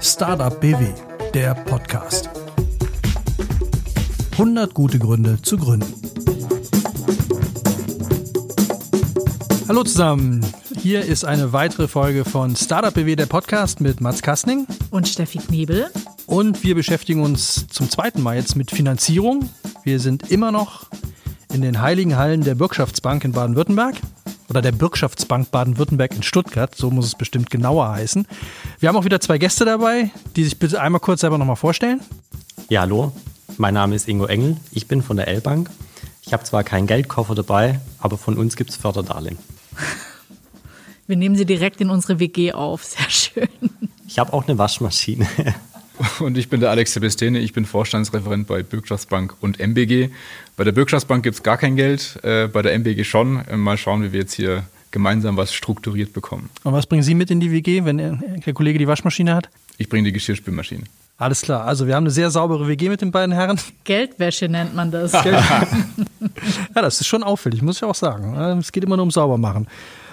Startup BW, der Podcast. 100 gute Gründe zu gründen. Hallo zusammen, hier ist eine weitere Folge von Startup BW, der Podcast mit Mats Kastning und Steffi Knebel. Und wir beschäftigen uns zum zweiten Mal jetzt mit Finanzierung. Wir sind immer noch in den heiligen Hallen der Bürgschaftsbank in Baden-Württemberg oder der Bürgschaftsbank Baden-Württemberg in Stuttgart, so muss es bestimmt genauer heißen. Wir haben auch wieder zwei Gäste dabei, die sich bitte einmal kurz selber nochmal vorstellen. Ja, hallo, mein Name ist Ingo Engel, ich bin von der L-Bank. Ich habe zwar keinen Geldkoffer dabei, aber von uns gibt es Förderdarlehen. Wir nehmen sie direkt in unsere WG auf, sehr schön. Ich habe auch eine Waschmaschine. Und ich bin der Alex Sebestene, ich bin Vorstandsreferent bei Bürgschaftsbank und MBG. Bei der Bürgschaftsbank gibt es gar kein Geld, äh, bei der MBG schon. Äh, mal schauen, wie wir jetzt hier gemeinsam was strukturiert bekommen. Und was bringen Sie mit in die WG, wenn der Kollege die Waschmaschine hat? Ich bringe die Geschirrspülmaschine. Alles klar. Also wir haben eine sehr saubere WG mit den beiden Herren. Geldwäsche nennt man das. ja, das ist schon auffällig, muss ich auch sagen. Es geht immer nur um Saubermachen.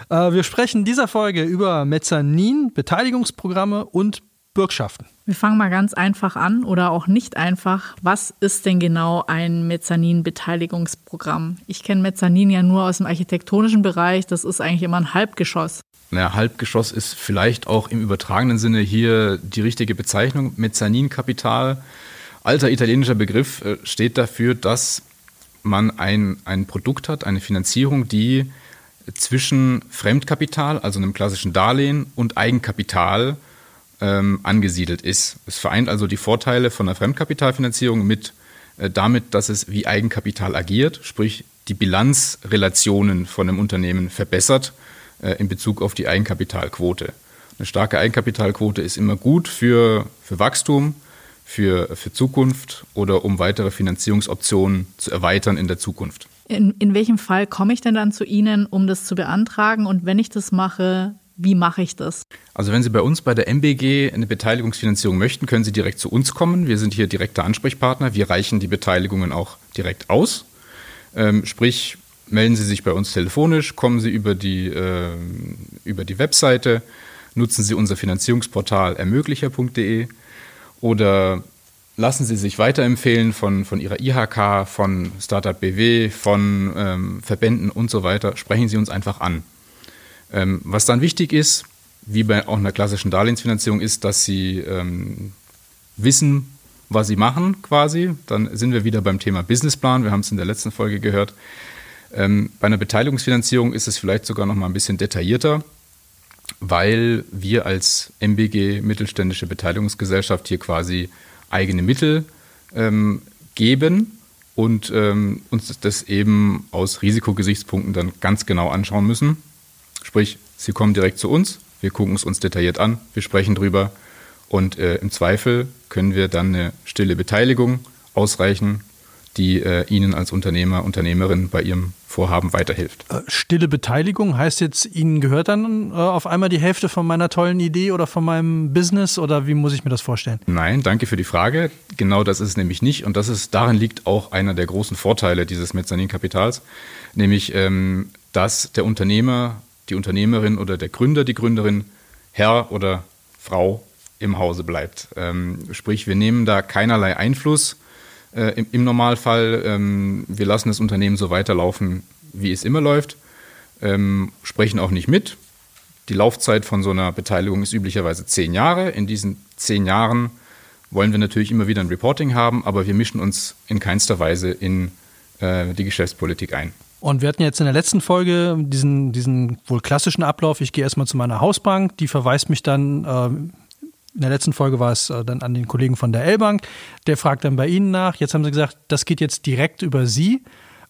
Äh, wir sprechen in dieser Folge über Mezzanin, Beteiligungsprogramme und Bürgschaften. Wir fangen mal ganz einfach an oder auch nicht einfach. Was ist denn genau ein Mezzanin-Beteiligungsprogramm? Ich kenne Mezzanin ja nur aus dem architektonischen Bereich. Das ist eigentlich immer ein Halbgeschoss. Naja, Halbgeschoss ist vielleicht auch im übertragenen Sinne hier die richtige Bezeichnung. Mezzaninkapital, alter italienischer Begriff, äh, steht dafür, dass man ein, ein Produkt hat, eine Finanzierung, die zwischen Fremdkapital, also einem klassischen Darlehen, und Eigenkapital ähm, angesiedelt ist. Es vereint also die Vorteile von einer Fremdkapitalfinanzierung mit äh, damit, dass es wie Eigenkapital agiert, sprich die Bilanzrelationen von einem Unternehmen verbessert äh, in Bezug auf die Eigenkapitalquote. Eine starke Eigenkapitalquote ist immer gut für, für Wachstum, für, für Zukunft oder um weitere Finanzierungsoptionen zu erweitern in der Zukunft. In, in welchem Fall komme ich denn dann zu Ihnen, um das zu beantragen? Und wenn ich das mache, wie mache ich das? Also wenn Sie bei uns bei der MBG eine Beteiligungsfinanzierung möchten, können Sie direkt zu uns kommen. Wir sind hier direkter Ansprechpartner. Wir reichen die Beteiligungen auch direkt aus. Ähm, sprich, melden Sie sich bei uns telefonisch, kommen Sie über die, äh, über die Webseite, nutzen Sie unser Finanzierungsportal ermöglicher.de oder lassen Sie sich weiterempfehlen von, von Ihrer IHK, von Startup BW, von ähm, Verbänden und so weiter. Sprechen Sie uns einfach an. Ähm, was dann wichtig ist, wie bei auch einer klassischen Darlehensfinanzierung, ist, dass Sie ähm, wissen, was Sie machen quasi. Dann sind wir wieder beim Thema Businessplan. Wir haben es in der letzten Folge gehört. Ähm, bei einer Beteiligungsfinanzierung ist es vielleicht sogar noch mal ein bisschen detaillierter, weil wir als MBG Mittelständische Beteiligungsgesellschaft hier quasi eigene Mittel ähm, geben und ähm, uns das eben aus Risikogesichtspunkten dann ganz genau anschauen müssen. Sprich, Sie kommen direkt zu uns, wir gucken es uns detailliert an, wir sprechen drüber und äh, im Zweifel können wir dann eine stille Beteiligung ausreichen, die äh, Ihnen als Unternehmer, Unternehmerin bei Ihrem Vorhaben weiterhilft. Äh, stille Beteiligung heißt jetzt, Ihnen gehört dann äh, auf einmal die Hälfte von meiner tollen Idee oder von meinem Business oder wie muss ich mir das vorstellen? Nein, danke für die Frage. Genau das ist es nämlich nicht und das ist, darin liegt auch einer der großen Vorteile dieses Mezzaninkapitals, nämlich, ähm, dass der Unternehmer die Unternehmerin oder der Gründer, die Gründerin, Herr oder Frau im Hause bleibt. Ähm, sprich, wir nehmen da keinerlei Einfluss äh, im, im, Normalfall. Ähm, wir lassen das Unternehmen so weiterlaufen, wie es immer läuft, ähm, sprechen auch nicht mit. Die Laufzeit von so einer Beteiligung ist üblicherweise zehn Jahre. In diesen zehn Jahren wollen wir natürlich immer wieder ein Reporting haben, aber wir mischen uns in keinster Weise in äh, die Geschäftspolitik ein. Und wir hatten jetzt in der letzten Folge diesen, diesen wohl klassischen Ablauf. Ich gehe erstmal zu meiner Hausbank, die verweist mich dann, äh, in der letzten Folge war es äh, dann an den Kollegen von der L-Bank, der fragt dann bei Ihnen nach. Jetzt haben Sie gesagt, das geht jetzt direkt über Sie.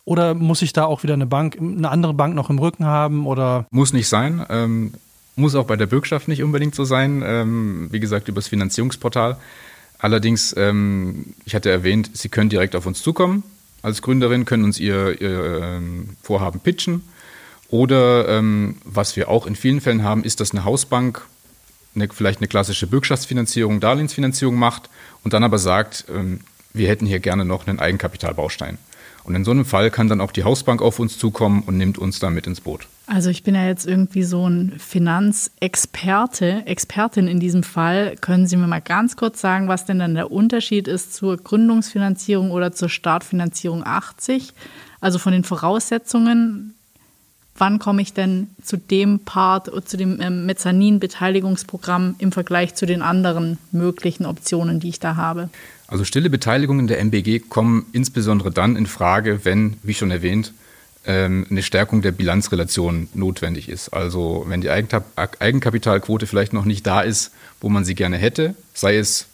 Oder muss ich da auch wieder eine Bank, eine andere Bank noch im Rücken haben? Oder? Muss nicht sein. Ähm, muss auch bei der Bürgschaft nicht unbedingt so sein. Ähm, wie gesagt, über das Finanzierungsportal. Allerdings, ähm, ich hatte erwähnt, Sie können direkt auf uns zukommen als Gründerin, können uns ihr, ihr ähm, Vorhaben pitchen. Oder ähm, was wir auch in vielen Fällen haben, ist, dass eine Hausbank eine, vielleicht eine klassische Bürgschaftsfinanzierung, Darlehensfinanzierung macht und dann aber sagt, ähm, wir hätten hier gerne noch einen Eigenkapitalbaustein. Und in so einem Fall kann dann auch die Hausbank auf uns zukommen und nimmt uns dann mit ins Boot. Also ich bin ja jetzt irgendwie so ein Finanzexperte, Expertin in diesem Fall. Können Sie mir mal ganz kurz sagen, was denn dann der Unterschied ist zur Gründungsfinanzierung oder zur Startfinanzierung 80? Also von den Voraussetzungen, wann komme ich denn zu dem Part, zu dem ähm, Mezzanin-Beteiligungsprogramm im Vergleich zu den anderen möglichen Optionen, die ich da habe? Also stille Beteiligungen der MBG kommen insbesondere dann in Frage, wenn, wie schon erwähnt, eine Stärkung der Bilanzrelation notwendig ist. Also wenn die Eigenkapitalquote vielleicht noch nicht da ist, wo man sie gerne hätte, sei es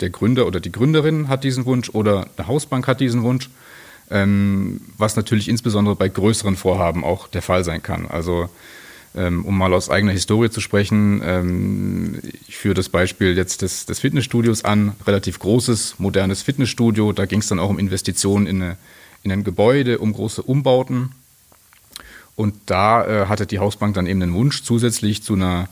der Gründer oder die Gründerin hat diesen Wunsch oder eine Hausbank hat diesen Wunsch, ähm, was natürlich insbesondere bei größeren Vorhaben auch der Fall sein kann. Also ähm, um mal aus eigener Historie zu sprechen, ich führe das Beispiel jetzt des, des Fitnessstudios an, relativ großes, modernes Fitnessstudio, da ging es dann auch um Investitionen in eine in einem Gebäude um große Umbauten. Und da äh, hatte die Hausbank dann eben den Wunsch, zusätzlich zu einer,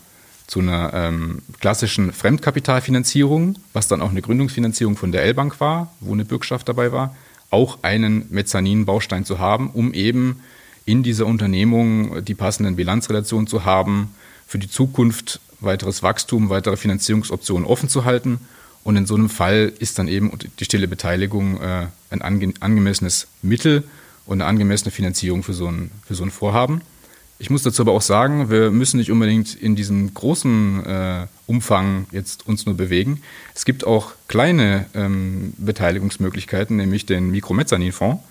zu einer ähm, klassischen Fremdkapitalfinanzierung, was dann auch eine Gründungsfinanzierung von der L-Bank war, wo eine Bürgschaft dabei war, auch einen Mezzanin-Baustein zu haben, um eben in dieser Unternehmung die passenden Bilanzrelationen zu haben, für die Zukunft weiteres Wachstum, weitere Finanzierungsoptionen offen zu halten und in so einem Fall ist dann eben die stille Beteiligung äh, ein ange angemessenes Mittel und eine angemessene Finanzierung für so, ein, für so ein Vorhaben. Ich muss dazu aber auch sagen, wir müssen nicht unbedingt in diesem großen äh, Umfang jetzt uns nur bewegen. Es gibt auch kleine ähm, Beteiligungsmöglichkeiten, nämlich den Mikromezzaninfonds,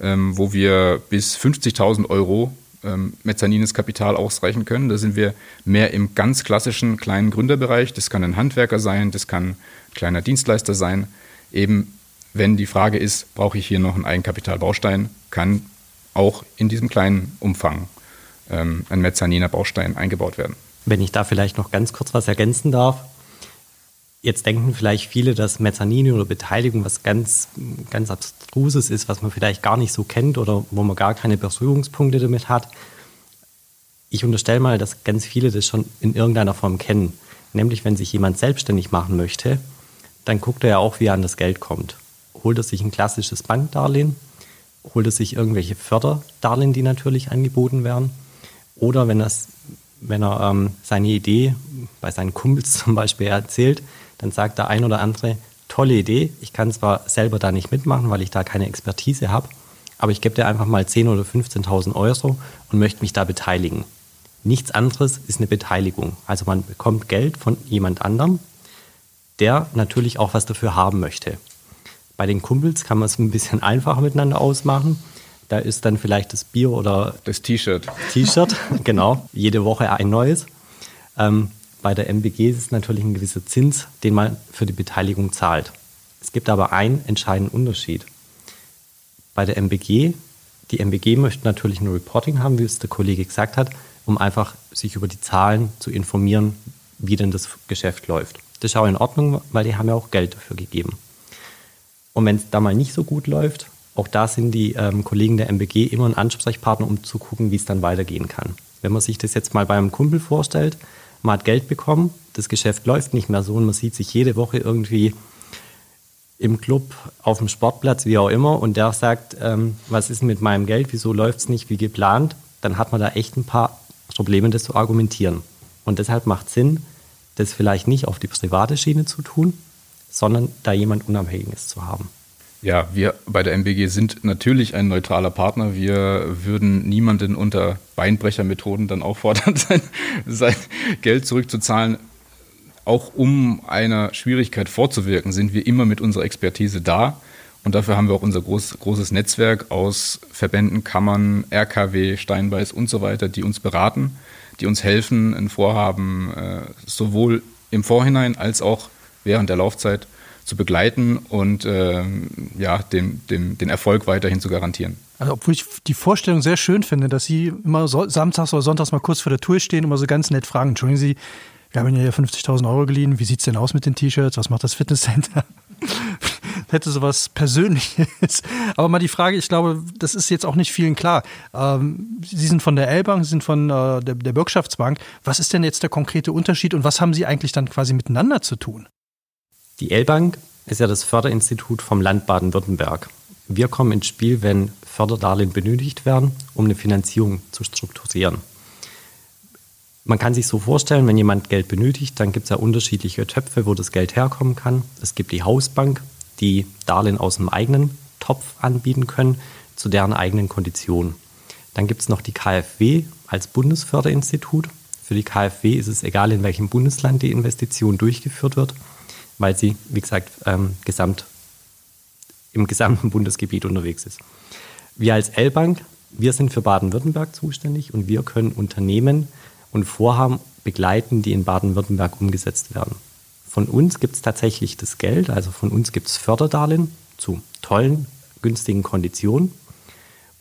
ähm, wo wir bis 50.000 Euro ähm, mezzanines Kapital ausreichen können. Da sind wir mehr im ganz klassischen kleinen Gründerbereich. Das kann ein Handwerker sein, das kann ein kleiner Dienstleister sein. Eben, wenn die Frage ist, brauche ich hier noch einen Eigenkapitalbaustein, kann auch in diesem kleinen Umfang ähm, ein mezzaniner Baustein eingebaut werden. Wenn ich da vielleicht noch ganz kurz was ergänzen darf. Jetzt denken vielleicht viele, dass Mezzanine oder Beteiligung was ganz, ganz Abstruses ist, was man vielleicht gar nicht so kennt oder wo man gar keine Berührungspunkte damit hat. Ich unterstelle mal, dass ganz viele das schon in irgendeiner Form kennen. Nämlich, wenn sich jemand selbstständig machen möchte, dann guckt er ja auch, wie er an das Geld kommt. Holt er sich ein klassisches Bankdarlehen, holt er sich irgendwelche Förderdarlehen, die natürlich angeboten werden. Oder wenn, das, wenn er ähm, seine Idee bei seinen Kumpels zum Beispiel erzählt, dann sagt der ein oder andere, tolle Idee, ich kann zwar selber da nicht mitmachen, weil ich da keine Expertise habe, aber ich gebe dir einfach mal 10.000 oder 15.000 Euro und möchte mich da beteiligen. Nichts anderes ist eine Beteiligung. Also man bekommt Geld von jemand anderem, der natürlich auch was dafür haben möchte. Bei den Kumpels kann man es ein bisschen einfacher miteinander ausmachen. Da ist dann vielleicht das Bier oder das T-Shirt. T-Shirt, genau. Jede Woche ein neues. Ähm, bei der MBG ist es natürlich ein gewisser Zins, den man für die Beteiligung zahlt. Es gibt aber einen entscheidenden Unterschied. Bei der MBG, die MBG möchte natürlich ein Reporting haben, wie es der Kollege gesagt hat, um einfach sich über die Zahlen zu informieren, wie denn das Geschäft läuft. Das ist auch in Ordnung, weil die haben ja auch Geld dafür gegeben. Und wenn es da mal nicht so gut läuft, auch da sind die ähm, Kollegen der MBG immer ein Ansprechpartner, um zu gucken, wie es dann weitergehen kann. Wenn man sich das jetzt mal bei einem Kumpel vorstellt, man hat Geld bekommen, das Geschäft läuft nicht mehr so und man sieht sich jede Woche irgendwie im Club, auf dem Sportplatz, wie auch immer, und der sagt, ähm, was ist mit meinem Geld, wieso läuft es nicht? Wie geplant, dann hat man da echt ein paar Probleme, das zu argumentieren. Und deshalb macht Sinn, das vielleicht nicht auf die private Schiene zu tun, sondern da jemand Unabhängiges zu haben. Ja, wir bei der MBG sind natürlich ein neutraler Partner. Wir würden niemanden unter Beinbrechermethoden dann auffordern, sein, sein Geld zurückzuzahlen. Auch um einer Schwierigkeit vorzuwirken, sind wir immer mit unserer Expertise da. Und dafür haben wir auch unser groß, großes Netzwerk aus Verbänden, Kammern, RKW, Steinbeiß und so weiter, die uns beraten, die uns helfen, ein Vorhaben äh, sowohl im Vorhinein als auch während der Laufzeit zu begleiten und äh, ja, dem, dem, den Erfolg weiterhin zu garantieren. Also obwohl ich die Vorstellung sehr schön finde, dass Sie immer so, samstags oder sonntags mal kurz vor der Tour stehen und mal so ganz nett fragen, entschuldigen Sie, wir haben Ihnen ja 50.000 Euro geliehen, wie sieht es denn aus mit den T-Shirts, was macht das Fitnesscenter? hätte sowas Persönliches. Aber mal die Frage, ich glaube, das ist jetzt auch nicht vielen klar. Ähm, Sie sind von der L-Bank, Sie sind von äh, der, der Bürgschaftsbank. Was ist denn jetzt der konkrete Unterschied und was haben Sie eigentlich dann quasi miteinander zu tun? Die L-Bank ist ja das Förderinstitut vom Land Baden-Württemberg. Wir kommen ins Spiel, wenn Förderdarlehen benötigt werden, um eine Finanzierung zu strukturieren. Man kann sich so vorstellen, wenn jemand Geld benötigt, dann gibt es ja unterschiedliche Töpfe, wo das Geld herkommen kann. Es gibt die Hausbank, die Darlehen aus dem eigenen Topf anbieten können, zu deren eigenen Konditionen. Dann gibt es noch die KfW als Bundesförderinstitut. Für die KfW ist es egal, in welchem Bundesland die Investition durchgeführt wird, weil sie, wie gesagt, ähm, gesamt, im gesamten Bundesgebiet unterwegs ist. Wir als L-Bank, wir sind für Baden-Württemberg zuständig und wir können Unternehmen und Vorhaben begleiten, die in Baden-Württemberg umgesetzt werden. Von uns gibt es tatsächlich das Geld, also von uns gibt es Förderdarlehen zu tollen, günstigen Konditionen.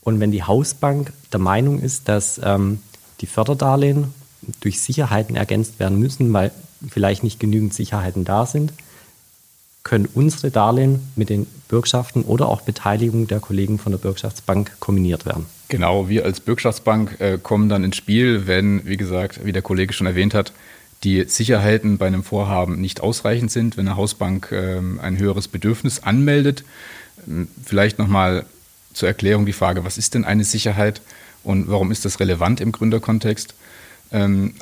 Und wenn die Hausbank der Meinung ist, dass ähm, die Förderdarlehen durch Sicherheiten ergänzt werden müssen, weil vielleicht nicht genügend Sicherheiten da sind, können unsere Darlehen mit den Bürgschaften oder auch Beteiligung der Kollegen von der Bürgschaftsbank kombiniert werden. Genau, wir als Bürgschaftsbank äh, kommen dann ins Spiel, wenn, wie gesagt, wie der Kollege schon erwähnt hat, die Sicherheiten bei einem Vorhaben nicht ausreichend sind, wenn eine Hausbank äh, ein höheres Bedürfnis anmeldet. Ähm, vielleicht nochmal zur Erklärung die Frage, was ist denn eine Sicherheit und warum ist das relevant im Gründerkontext? Ähm,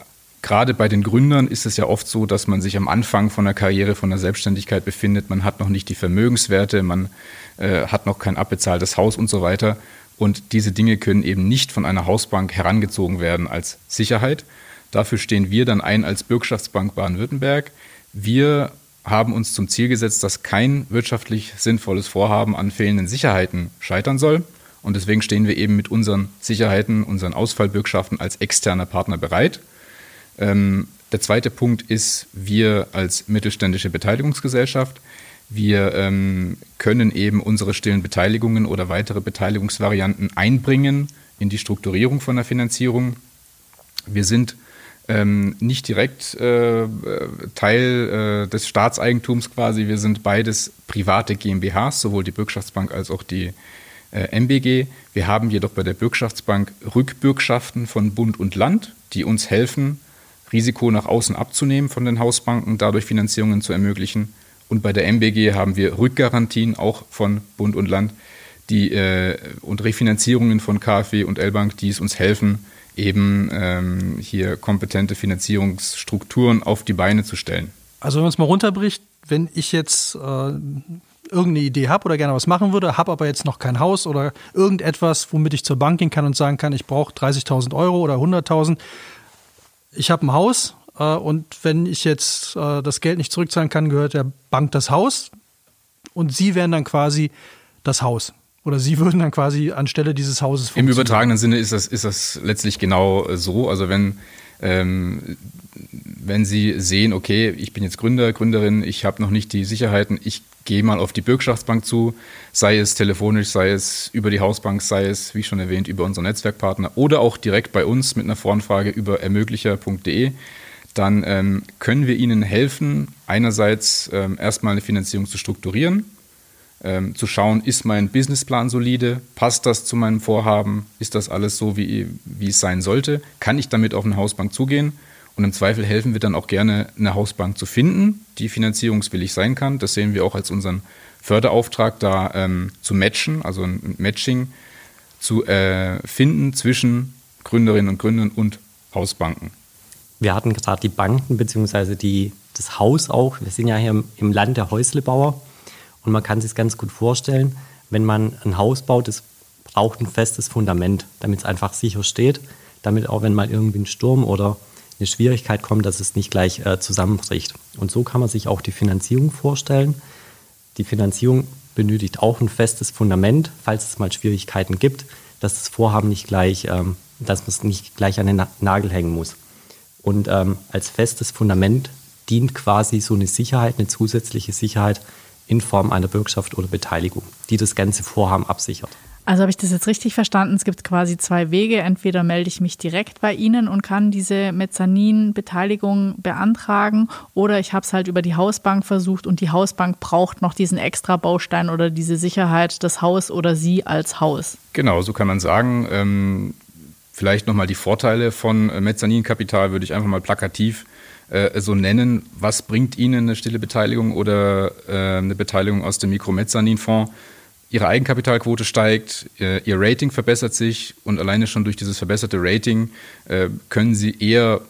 gerade bei den Gründern ist es ja oft so, dass man sich am Anfang von der Karriere, von der Selbstständigkeit befindet. Man hat noch nicht die Vermögenswerte, man äh, hat noch kein abbezahltes Haus und so weiter. Und diese Dinge können eben nicht von einer Hausbank herangezogen werden als Sicherheit. Dafür stehen wir dann ein als Bürgschaftsbank Baden-Württemberg. Wir haben uns zum Ziel gesetzt, dass kein wirtschaftlich sinnvolles Vorhaben an fehlenden Sicherheiten scheitern soll. Und deswegen stehen wir eben mit unseren Sicherheiten, unseren Ausfallbürgschaften als externer Partner bereit. Ähm, der zweite Punkt ist, wir als mittelständische Beteiligungsgesellschaft, wir ähm, können eben unsere stillen Beteiligungen oder weitere Beteiligungsvarianten einbringen in die Strukturierung von der Finanzierung. Wir sind ähm, nicht direkt äh, Teil äh, des Staatseigentums quasi. Wir sind beides private GmbHs, sowohl die Bürgschaftsbank als auch die äh, MBG. Wir haben jedoch bei der Bürgschaftsbank Rückbürgschaften von Bund und Land, die uns helfen, Risiko nach außen abzunehmen von den Hausbanken, dadurch Finanzierungen zu ermöglichen. Und bei der MBG haben wir Rückgarantien auch von Bund und Land die, äh, und Refinanzierungen von KfW und L-Bank, die es uns helfen, eben ähm, hier kompetente Finanzierungsstrukturen auf die Beine zu stellen. Also wenn man es mal runterbricht, wenn ich jetzt äh, irgendeine Idee habe oder gerne was machen würde, habe aber jetzt noch kein Haus oder irgendetwas, womit ich zur Bank gehen kann und sagen kann, ich brauche 30.000 Euro oder 100.000. Ich habe ein Haus äh, und wenn ich jetzt äh, das Geld nicht zurückzahlen kann, gehört der Bank das Haus und Sie wären dann quasi das Haus. Oder Sie würden dann quasi anstelle dieses Hauses Im übertragenen Sinne ist das, ist das letztlich genau äh, so. Also wenn, ähm, wenn Sie sehen, okay, ich bin jetzt Gründer, Gründerin, ich habe noch nicht die Sicherheiten, ich gehe mal auf die Bürgschaftsbank zu, sei es telefonisch, sei es über die Hausbank, sei es, wie schon erwähnt, über unseren Netzwerkpartner oder auch direkt bei uns mit einer Voranfrage über ermöglicher.de, dann ähm, können wir Ihnen helfen, einerseits ähm, erstmal eine Finanzierung zu strukturieren, ähm, zu schauen, ist mein Businessplan solide, passt das zu meinem Vorhaben, ist das alles so, wie, wie es sein sollte, kann ich damit auf eine Hausbank zugehen und im Zweifel helfen wir dann auch gerne, eine Hausbank zu finden, die finanzierungswillig sein kann. Das sehen wir auch als unseren Förderauftrag, da ähm, zu matchen, also ein Matching zu äh, finden zwischen Gründerinnen und Gründern und Hausbanken. Wir hatten gerade die Banken bzw. das Haus auch. Wir sind ja hier im Land der Häuslebauer und man kann sich ganz gut vorstellen, wenn man ein Haus baut, es braucht ein festes Fundament, damit es einfach sicher steht, damit auch wenn mal irgendwie ein Sturm oder eine Schwierigkeit kommt, dass es nicht gleich äh, zusammenbricht. Und so kann man sich auch die Finanzierung vorstellen. Die Finanzierung benötigt auch ein festes Fundament, falls es mal Schwierigkeiten gibt, dass das Vorhaben nicht gleich, ähm, dass man es nicht gleich an den Nagel hängen muss. Und ähm, als festes Fundament dient quasi so eine Sicherheit, eine zusätzliche Sicherheit in Form einer Bürgschaft oder Beteiligung, die das ganze Vorhaben absichert. Also habe ich das jetzt richtig verstanden? Es gibt quasi zwei Wege. Entweder melde ich mich direkt bei Ihnen und kann diese Mezzanin-Beteiligung beantragen oder ich habe es halt über die Hausbank versucht und die Hausbank braucht noch diesen extra Baustein oder diese Sicherheit, das Haus oder Sie als Haus. Genau, so kann man sagen. Vielleicht nochmal die Vorteile von Mezzaninkapital würde ich einfach mal plakativ äh, so nennen. Was bringt Ihnen eine stille Beteiligung oder äh, eine Beteiligung aus dem Mikromezzaninfonds? ihre Eigenkapitalquote steigt, ihr Rating verbessert sich und alleine schon durch dieses verbesserte Rating äh, können sie eher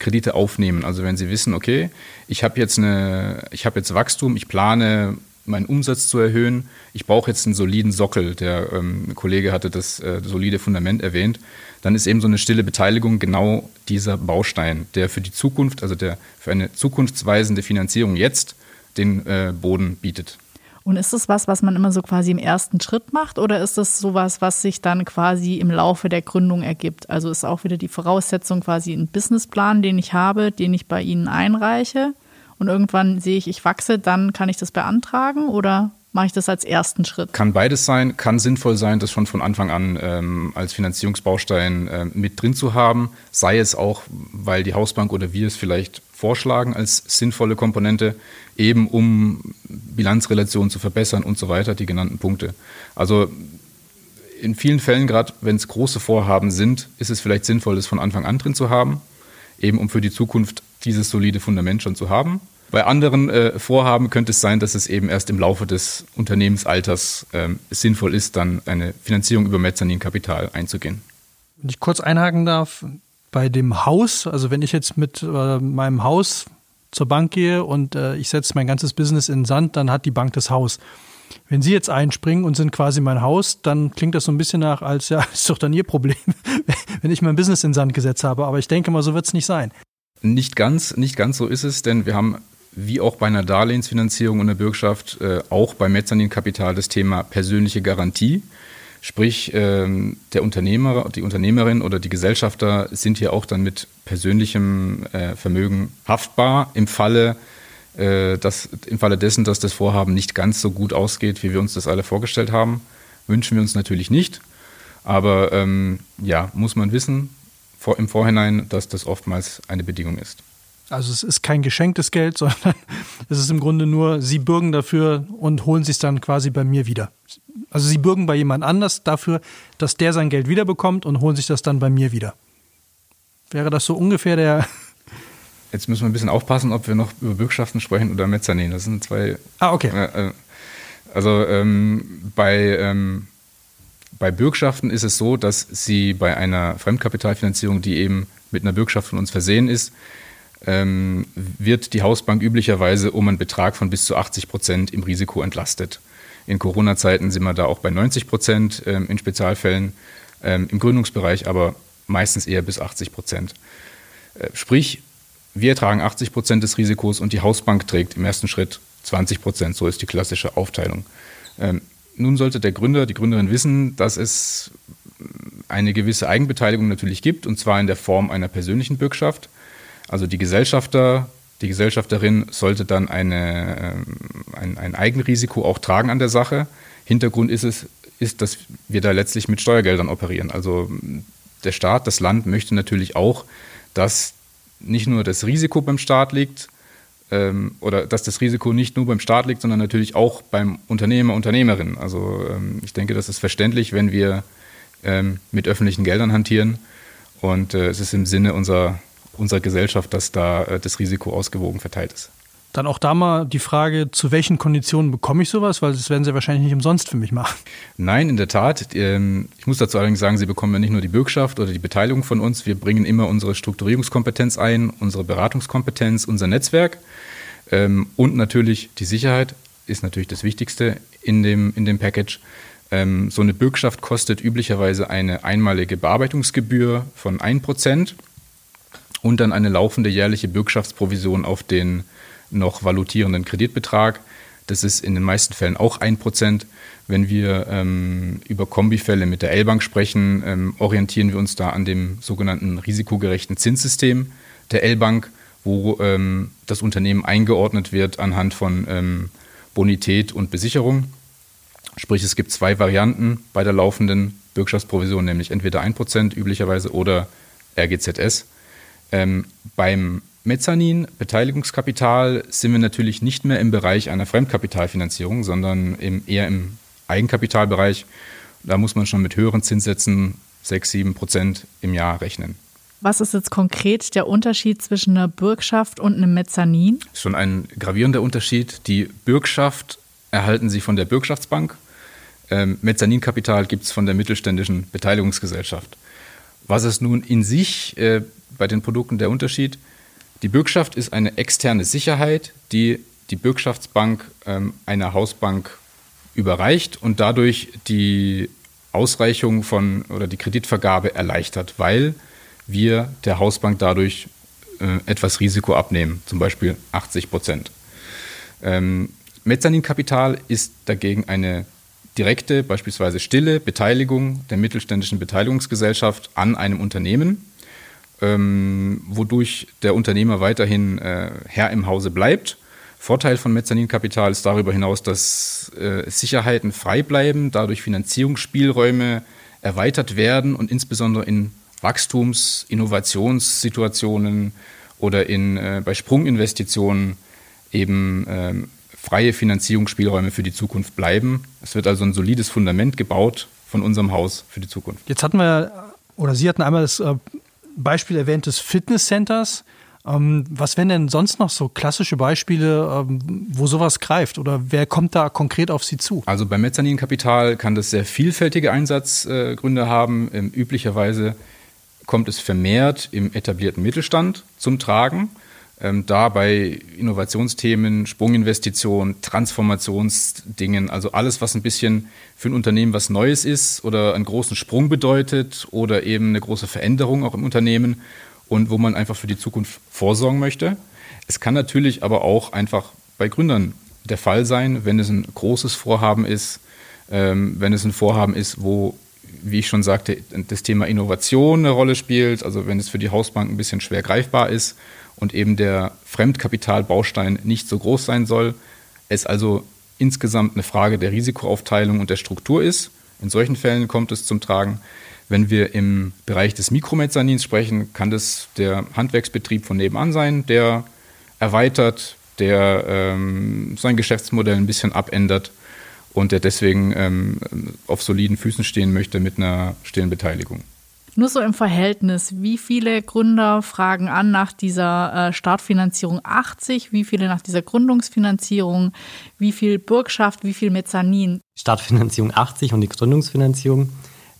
Kredite aufnehmen. Also wenn Sie wissen, okay, ich habe jetzt eine, ich habe jetzt Wachstum, ich plane meinen Umsatz zu erhöhen, ich brauche jetzt einen soliden Sockel. Der ähm, Kollege hatte das äh, solide Fundament erwähnt. Dann ist eben so eine stille Beteiligung genau dieser Baustein, der für die Zukunft, also der für eine zukunftsweisende Finanzierung jetzt den äh, Boden bietet. Und ist das was, was man immer so quasi im ersten Schritt macht oder ist das sowas, was sich dann quasi im Laufe der Gründung ergibt? Also ist auch wieder die Voraussetzung quasi ein Businessplan, den ich habe, den ich bei Ihnen einreiche und irgendwann sehe ich, ich wachse, dann kann ich das beantragen oder mache ich das als ersten Schritt? Kann beides sein, kann sinnvoll sein, das schon von Anfang an ähm, als Finanzierungsbaustein äh, mit drin zu haben, sei es auch, weil die Hausbank oder wir es vielleicht vorschlagen als sinnvolle Komponente, eben um Bilanzrelationen zu verbessern und so weiter, die genannten Punkte. Also in vielen Fällen, gerade wenn es große Vorhaben sind, ist es vielleicht sinnvoll, das von Anfang an drin zu haben, eben um für die Zukunft dieses solide Fundament schon zu haben. Bei anderen äh, Vorhaben könnte es sein, dass es eben erst im Laufe des Unternehmensalters ähm, sinnvoll ist, dann eine Finanzierung über Mezzaninkapital einzugehen. Wenn ich kurz einhaken darf, bei dem Haus, also wenn ich jetzt mit äh, meinem Haus zur Bank gehe und äh, ich setze mein ganzes Business in Sand, dann hat die Bank das Haus. Wenn Sie jetzt einspringen und sind quasi mein Haus, dann klingt das so ein bisschen nach, als ja, ist doch dann Ihr Problem, wenn ich mein Business in Sand gesetzt habe. Aber ich denke mal, so wird es nicht sein. Nicht ganz, nicht ganz so ist es, denn wir haben wie auch bei einer Darlehensfinanzierung und der Bürgschaft äh, auch beim Mezzaninkapital das Thema persönliche Garantie. Sprich, ähm, der Unternehmer, die Unternehmerin oder die Gesellschafter sind hier auch dann mit persönlichem äh, Vermögen haftbar im Falle, äh, dass, im Falle dessen, dass das Vorhaben nicht ganz so gut ausgeht, wie wir uns das alle vorgestellt haben. Wünschen wir uns natürlich nicht. Aber ähm, ja, muss man wissen vor, im Vorhinein, dass das oftmals eine Bedingung ist. Also es ist kein geschenktes Geld, sondern es ist im Grunde nur, Sie bürgen dafür und holen sich dann quasi bei mir wieder. Also Sie bürgen bei jemand anders dafür, dass der sein Geld wiederbekommt und holen sich das dann bei mir wieder. Wäre das so ungefähr der. Jetzt müssen wir ein bisschen aufpassen, ob wir noch über Bürgschaften sprechen oder Mezzanin. Das sind zwei. Ah, okay. Äh, also ähm, bei, ähm, bei Bürgschaften ist es so, dass Sie bei einer Fremdkapitalfinanzierung, die eben mit einer Bürgschaft von uns versehen ist, ähm, wird die Hausbank üblicherweise um einen Betrag von bis zu 80 Prozent im Risiko entlastet. In Corona-Zeiten sind wir da auch bei 90 Prozent ähm, in Spezialfällen, ähm, im Gründungsbereich aber meistens eher bis 80 Prozent. Äh, sprich, wir tragen 80 Prozent des Risikos und die Hausbank trägt im ersten Schritt 20 Prozent. So ist die klassische Aufteilung. Ähm, nun sollte der Gründer, die Gründerin wissen, dass es eine gewisse Eigenbeteiligung natürlich gibt, und zwar in der Form einer persönlichen Bürgschaft. Also die Gesellschafter, die Gesellschafterin sollte dann eine, ähm, ein, ein Eigenrisiko auch tragen an der Sache. Hintergrund ist es, ist, dass wir da letztlich mit Steuergeldern operieren. Also der Staat, das Land möchte natürlich auch, dass nicht nur das Risiko beim Staat liegt, ähm, oder dass das Risiko nicht nur beim Staat liegt, sondern natürlich auch beim Unternehmer, Unternehmerin. Also ähm, ich denke, das ist verständlich, wenn wir ähm, mit öffentlichen Geldern hantieren. Und äh, es ist im Sinne unserer unserer Gesellschaft, dass da äh, das Risiko ausgewogen verteilt ist. Dann auch da mal die Frage, zu welchen Konditionen bekomme ich sowas? Weil das werden Sie wahrscheinlich nicht umsonst für mich machen. Nein, in der Tat. Ähm, ich muss dazu allerdings sagen, Sie bekommen ja nicht nur die Bürgschaft oder die Beteiligung von uns. Wir bringen immer unsere Strukturierungskompetenz ein, unsere Beratungskompetenz, unser Netzwerk ähm, und natürlich die Sicherheit ist natürlich das Wichtigste in dem, in dem Package. Ähm, so eine Bürgschaft kostet üblicherweise eine einmalige Bearbeitungsgebühr von 1% und dann eine laufende jährliche Bürgschaftsprovision auf den noch valutierenden Kreditbetrag. Das ist in den meisten Fällen auch ein Prozent. Wenn wir ähm, über Kombifälle mit der L-Bank sprechen, ähm, orientieren wir uns da an dem sogenannten risikogerechten Zinssystem der L-Bank, wo ähm, das Unternehmen eingeordnet wird anhand von ähm, Bonität und Besicherung. Sprich, es gibt zwei Varianten bei der laufenden Bürgschaftsprovision, nämlich entweder 1% üblicherweise oder RGZS. Ähm, beim Mezzanin, Beteiligungskapital, sind wir natürlich nicht mehr im Bereich einer Fremdkapitalfinanzierung, sondern im, eher im Eigenkapitalbereich. Da muss man schon mit höheren Zinssätzen, 6, 7 Prozent im Jahr rechnen. Was ist jetzt konkret der Unterschied zwischen einer Bürgschaft und einem Mezzanin? Schon ein gravierender Unterschied. Die Bürgschaft erhalten Sie von der Bürgschaftsbank. Ähm, Mezzaninkapital gibt es von der mittelständischen Beteiligungsgesellschaft. Was es nun in sich äh, bei den Produkten der Unterschied? Die Bürgschaft ist eine externe Sicherheit, die die Bürgschaftsbank ähm, einer Hausbank überreicht und dadurch die Ausreichung von oder die Kreditvergabe erleichtert, weil wir der Hausbank dadurch äh, etwas Risiko abnehmen, zum Beispiel 80 Prozent. Ähm, Mezzaninkapital ist dagegen eine direkte, beispielsweise stille Beteiligung der mittelständischen Beteiligungsgesellschaft an einem Unternehmen, ähm, wodurch der Unternehmer weiterhin äh, Herr im Hause bleibt. Vorteil von Mezzaninkapital ist darüber hinaus, dass äh, Sicherheiten frei bleiben, dadurch Finanzierungsspielräume erweitert werden und insbesondere in Wachstums-, Innovationssituationen oder in, äh, bei Sprunginvestitionen eben ähm, freie Finanzierungsspielräume für die Zukunft bleiben. Es wird also ein solides Fundament gebaut von unserem Haus für die Zukunft. Jetzt hatten wir, oder Sie hatten einmal das äh, Beispiel erwähnt des Fitnesscenters. Ähm, was wären denn sonst noch so klassische Beispiele, ähm, wo sowas greift? Oder wer kommt da konkret auf Sie zu? Also beim Mezzaninkapital kann das sehr vielfältige Einsatzgründe haben. Ähm, üblicherweise kommt es vermehrt im etablierten Mittelstand zum Tragen. Ähm, da bei Innovationsthemen, Sprunginvestitionen, Transformationsdingen, also alles, was ein bisschen für ein Unternehmen was Neues ist oder einen großen Sprung bedeutet oder eben eine große Veränderung auch im Unternehmen und wo man einfach für die Zukunft vorsorgen möchte. Es kann natürlich aber auch einfach bei Gründern der Fall sein, wenn es ein großes Vorhaben ist, ähm, wenn es ein Vorhaben ist, wo, wie ich schon sagte, das Thema Innovation eine Rolle spielt, also wenn es für die Hausbank ein bisschen schwer greifbar ist und eben der Fremdkapitalbaustein nicht so groß sein soll, es also insgesamt eine Frage der Risikoaufteilung und der Struktur ist. In solchen Fällen kommt es zum Tragen. Wenn wir im Bereich des Mikromezzanins sprechen, kann das der Handwerksbetrieb von nebenan sein, der erweitert, der ähm, sein Geschäftsmodell ein bisschen abändert und der deswegen ähm, auf soliden Füßen stehen möchte mit einer stillen Beteiligung. Nur so im Verhältnis, wie viele Gründer fragen an nach dieser äh, Startfinanzierung 80, wie viele nach dieser Gründungsfinanzierung, wie viel Bürgschaft, wie viel Mezzanin? Startfinanzierung 80 und die Gründungsfinanzierung,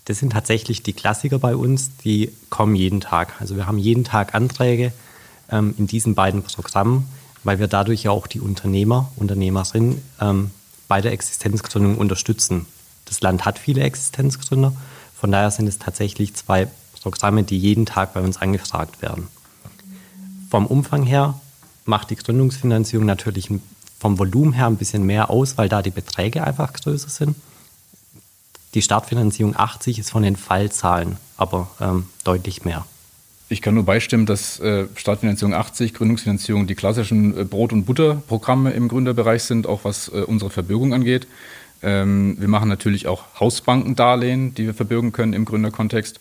das sind tatsächlich die Klassiker bei uns, die kommen jeden Tag. Also wir haben jeden Tag Anträge ähm, in diesen beiden Programmen, weil wir dadurch ja auch die Unternehmer, Unternehmerinnen ähm, bei der Existenzgründung unterstützen. Das Land hat viele Existenzgründer von daher sind es tatsächlich zwei Programme, die jeden Tag bei uns angefragt werden. Vom Umfang her macht die Gründungsfinanzierung natürlich vom Volumen her ein bisschen mehr aus, weil da die Beträge einfach größer sind. Die Startfinanzierung 80 ist von den Fallzahlen aber ähm, deutlich mehr. Ich kann nur beistimmen, dass äh, Startfinanzierung 80, Gründungsfinanzierung die klassischen äh, Brot- und Butterprogramme im Gründerbereich sind, auch was äh, unsere Verbürgung angeht. Ähm, wir machen natürlich auch Hausbankendarlehen, die wir verbürgen können im Gründerkontext.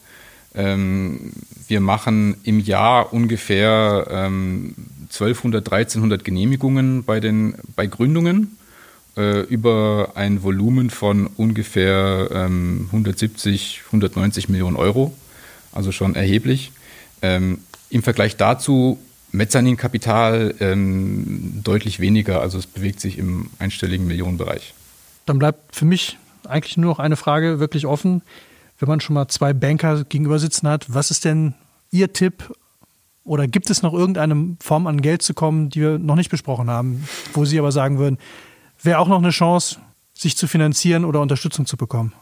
Ähm, wir machen im Jahr ungefähr ähm, 1200, 1300 Genehmigungen bei, den, bei Gründungen äh, über ein Volumen von ungefähr ähm, 170, 190 Millionen Euro, also schon erheblich. Ähm, Im Vergleich dazu Mezzaninkapital ähm, deutlich weniger, also es bewegt sich im einstelligen Millionenbereich dann bleibt für mich eigentlich nur noch eine Frage wirklich offen. Wenn man schon mal zwei Banker gegenüber sitzen hat, was ist denn Ihr Tipp oder gibt es noch irgendeine Form an Geld zu kommen, die wir noch nicht besprochen haben, wo Sie aber sagen würden, wäre auch noch eine Chance, sich zu finanzieren oder Unterstützung zu bekommen?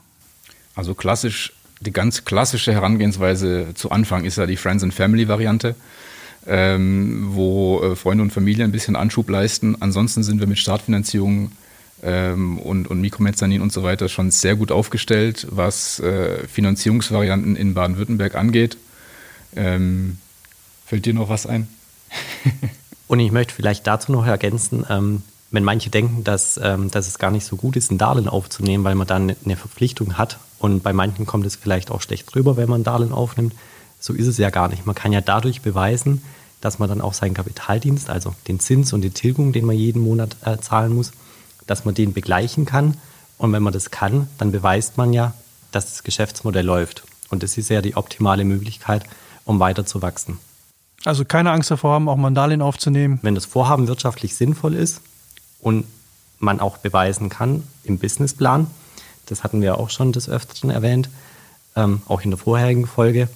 Also klassisch, die ganz klassische Herangehensweise zu Anfang ist ja die Friends and Family Variante, ähm, wo äh, Freunde und Familie ein bisschen Anschub leisten. Ansonsten sind wir mit Startfinanzierung ähm, und, und Mikromezzanin und so weiter schon sehr gut aufgestellt, was äh, Finanzierungsvarianten in Baden-Württemberg angeht. Ähm, fällt dir noch was ein? und ich möchte vielleicht dazu noch ergänzen, ähm, wenn manche denken, dass, ähm, dass es gar nicht so gut ist, ein Darlehen aufzunehmen, weil man dann eine Verpflichtung hat und bei manchen kommt es vielleicht auch schlecht rüber, wenn man ein Darlehen aufnimmt. So ist es ja gar nicht. Man kann ja dadurch beweisen, dass man dann auch seinen Kapitaldienst, also den Zins und die Tilgung, den man jeden Monat äh, zahlen muss, dass man den begleichen kann. Und wenn man das kann, dann beweist man ja, dass das Geschäftsmodell läuft. Und das ist ja die optimale Möglichkeit, um weiter zu wachsen. Also keine Angst davor haben, auch Mandalien aufzunehmen. Wenn das Vorhaben wirtschaftlich sinnvoll ist und man auch beweisen kann im Businessplan, das hatten wir auch schon des Öfteren erwähnt, ähm, auch in der vorherigen Folge,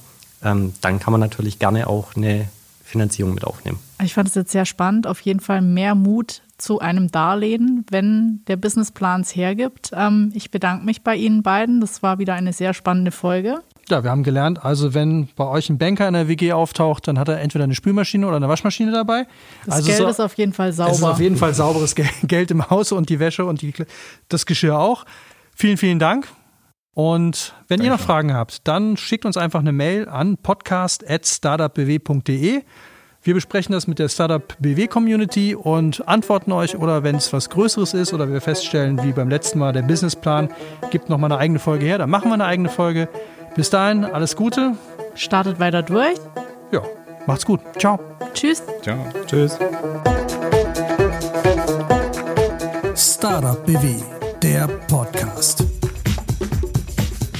ähm, dann kann man natürlich gerne auch eine Finanzierung mit aufnehmen. Ich fand es jetzt sehr spannend. Auf jeden Fall mehr Mut zu einem Darlehen, wenn der Businessplan es hergibt. Ähm, ich bedanke mich bei Ihnen beiden. Das war wieder eine sehr spannende Folge. Ja, wir haben gelernt, also wenn bei euch ein Banker in der WG auftaucht, dann hat er entweder eine Spülmaschine oder eine Waschmaschine dabei. Das also Geld so, ist auf jeden Fall sauber. Es ist auf jeden Fall sauberes Geld im Haus und die Wäsche und die, das Geschirr auch. Vielen, vielen Dank. Und wenn Danke. ihr noch Fragen habt, dann schickt uns einfach eine Mail an podcast.startupbw.de. Wir besprechen das mit der Startup BW Community und antworten euch oder wenn es was Größeres ist oder wir feststellen, wie beim letzten Mal der Businessplan, gibt noch mal eine eigene Folge her, dann machen wir eine eigene Folge. Bis dahin, alles Gute. Startet weiter durch. Ja, macht's gut. Ciao. Tschüss. Ciao. Tschüss. Startup BW, der Podcast.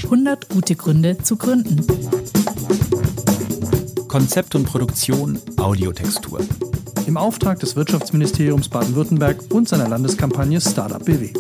100 gute Gründe zu gründen. Konzept und Produktion Audiotextur. Im Auftrag des Wirtschaftsministeriums Baden-Württemberg und seiner Landeskampagne Startup BW.